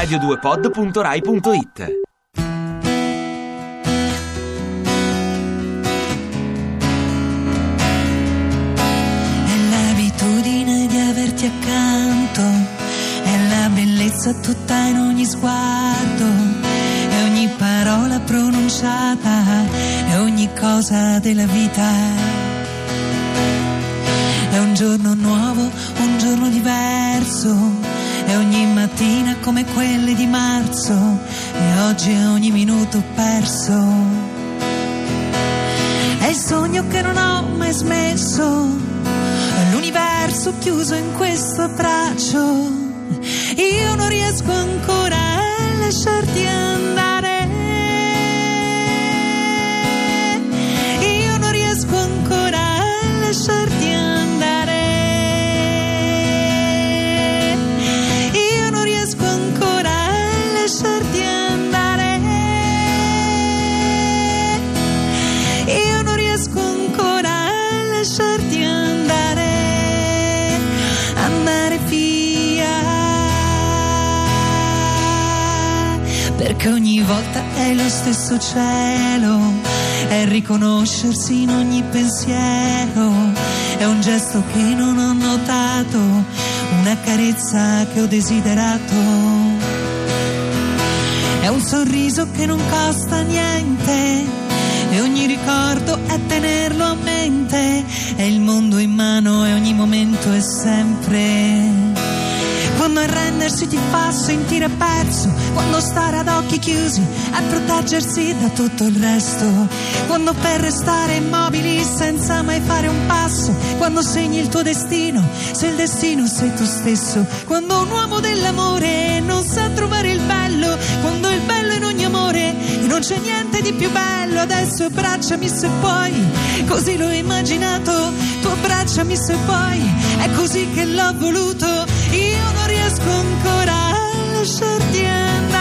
radio2pod.rai.it È l'abitudine di averti accanto, è la bellezza tutta in ogni sguardo, è ogni parola pronunciata, è ogni cosa della vita. È un giorno nuovo, un giorno diverso, è ogni mattina come quelle di marzo, e oggi è ogni minuto perso. È il sogno che non ho mai smesso, l'universo chiuso in questo abbraccio. Io non riesco ancora a lasciarti andare. Perché ogni volta è lo stesso cielo, è riconoscersi in ogni pensiero, è un gesto che non ho notato, una carezza che ho desiderato. È un sorriso che non costa niente e ogni ricordo è tenerlo a mente. È il mondo in mano e ogni momento è sempre. Quando arrendersi ti fa sentire perso, quando stare ad occhi chiusi è proteggersi da tutto il resto, quando per restare immobili senza mai fare un passo, quando segni il tuo destino, se il destino sei tu stesso, quando un uomo dell'amore non sa trovare il bello, quando il bello è in ogni amore e non c'è niente di più bello, adesso abbracciami se puoi, così l'ho immaginato, tu abbracciami se puoi, è così che l'ho voluto, io non riesco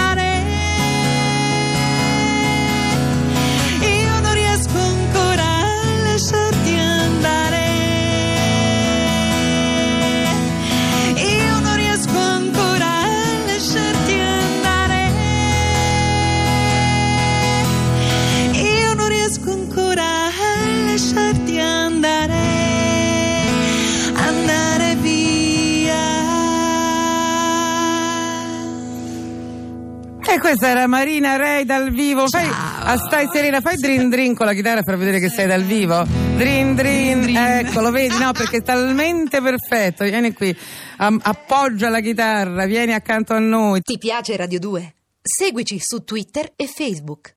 E questa era Marina Ray dal vivo. Fai, ah, stai serena, fai drin drin con la chitarra per vedere che sei dal vivo. Drin drin, ecco, lo vedi? No, perché è talmente perfetto. Vieni qui, appoggia la chitarra, vieni accanto a noi. Ti piace Radio 2? Seguici su Twitter e Facebook.